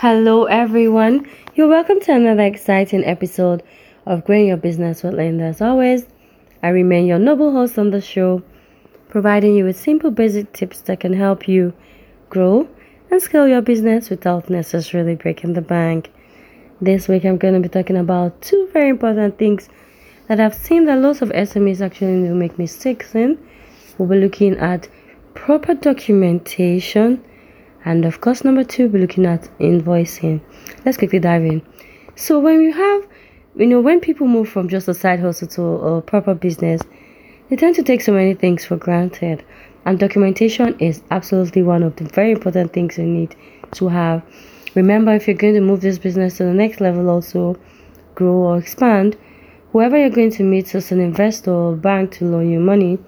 Hello, everyone. You're welcome to another exciting episode of Growing Your Business with Linda. As always, I remain your noble host on the show, providing you with simple, basic tips that can help you grow and scale your business without necessarily breaking the bank. This week, I'm going to be talking about two very important things that I've seen that lots of SMEs actually make mistakes in. We'll be looking at proper documentation and of course, number two, we're looking at invoicing. Let's quickly dive in. So when you have, you know, when people move from just a side hustle to a proper business, they tend to take so many things for granted. And documentation is absolutely one of the very important things you need to have. Remember, if you're going to move this business to the next level, also grow or expand, whoever you're going to meet as an investor or bank to loan you money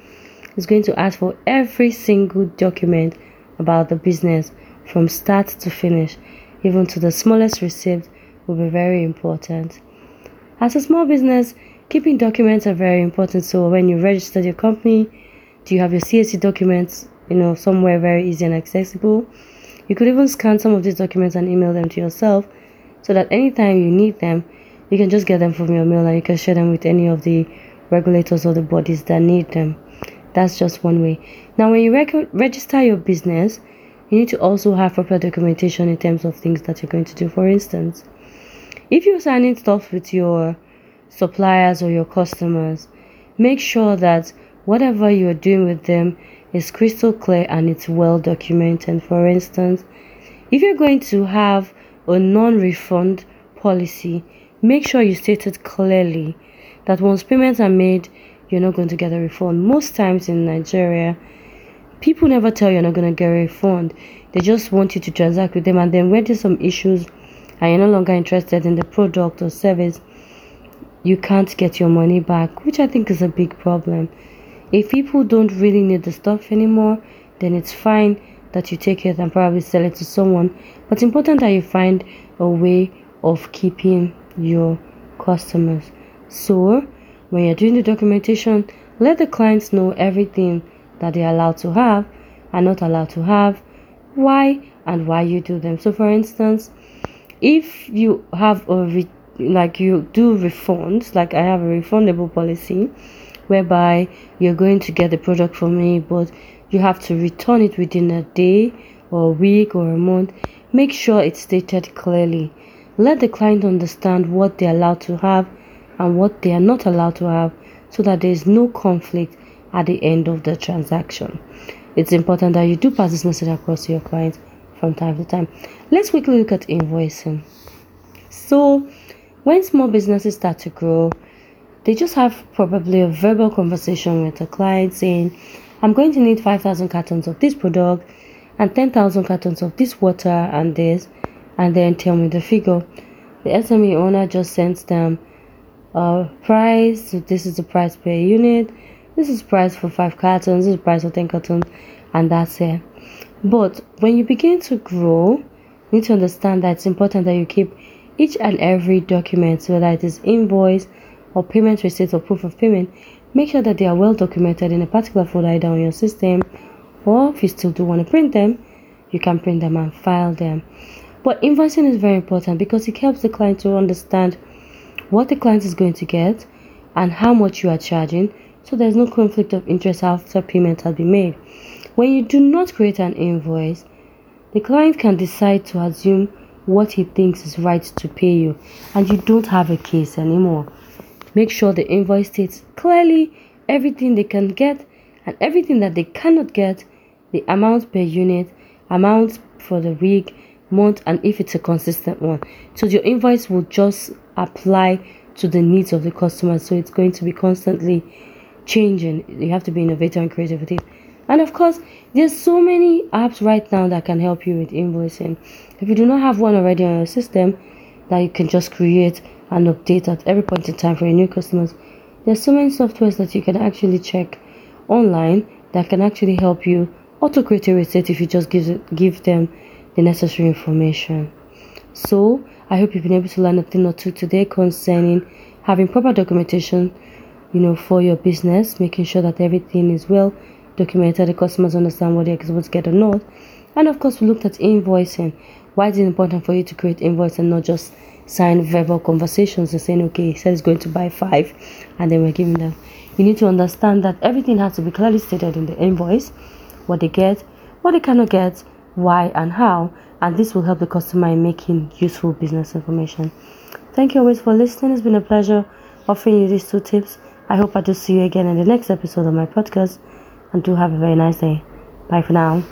is going to ask for every single document about the business from start to finish, even to the smallest receipt, will be very important. As a small business, keeping documents are very important. So when you register your company, do you have your CAC documents, you know, somewhere very easy and accessible? You could even scan some of these documents and email them to yourself so that anytime you need them, you can just get them from your mail and you can share them with any of the regulators or the bodies that need them. That's just one way. Now, when you rec- register your business, you need to also have proper documentation in terms of things that you're going to do. For instance, if you're signing stuff with your suppliers or your customers, make sure that whatever you're doing with them is crystal clear and it's well documented. For instance, if you're going to have a non refund policy, make sure you state it clearly that once payments are made, you're not going to get a refund. Most times in Nigeria, people never tell you you're not going to get a refund. They just want you to transact with them, and then when there's some issues and you're no longer interested in the product or service, you can't get your money back, which I think is a big problem. If people don't really need the stuff anymore, then it's fine that you take it and probably sell it to someone. But it's important that you find a way of keeping your customers. So, when you're doing the documentation, let the clients know everything that they're allowed to have and not allowed to have, why and why you do them. So, for instance, if you have a re- like you do refunds, like I have a refundable policy whereby you're going to get the product from me, but you have to return it within a day or a week or a month. Make sure it's stated clearly. Let the client understand what they're allowed to have and what they are not allowed to have so that there is no conflict at the end of the transaction. It's important that you do pass this message across to your clients from time to time. Let's quickly look at invoicing. So, when small businesses start to grow, they just have probably a verbal conversation with the client saying, I'm going to need 5,000 cartons of this product and 10,000 cartons of this water and this, and then tell me the figure. The SME owner just sends them a price, so this is the price per unit, this is price for 5 cartons, this is price for 10 cartons, and that's it. But when you begin to grow, you need to understand that it's important that you keep each and every document, whether it is invoice or payment receipt or proof of payment, make sure that they are well documented in a particular folder either on your system or if you still do want to print them, you can print them and file them. But invoicing is very important because it helps the client to understand what the client is going to get and how much you are charging so there's no conflict of interest after payment has been made. When you do not create an invoice, the client can decide to assume what he thinks is right to pay you, and you don't have a case anymore. Make sure the invoice states clearly everything they can get and everything that they cannot get, the amount per unit, amount for the week, month, and if it's a consistent one. So your invoice will just apply to the needs of the customer, so it's going to be constantly changing. You have to be innovative and creative. And of course, there's so many apps right now that can help you with invoicing. If you do not have one already on your system that you can just create and update at every point in time for your new customers, there's so many softwares that you can actually check online that can actually help you auto create a receipt if you just give give them the necessary information. So I hope you've been able to learn a thing or two today concerning having proper documentation you know, for your business, making sure that everything is well documented, the customers understand what they're supposed to get or not. And of course, we looked at invoicing. Why is it important for you to create invoice and not just sign verbal conversations and saying, okay, he said he's going to buy five, and then we're giving them. You need to understand that everything has to be clearly stated in the invoice what they get, what they cannot get, why, and how, and this will help the customer in making useful business information. Thank you always for listening. It's been a pleasure offering you these two tips. I hope I do see you again in the next episode of my podcast, and do have a very nice day. Bye for now.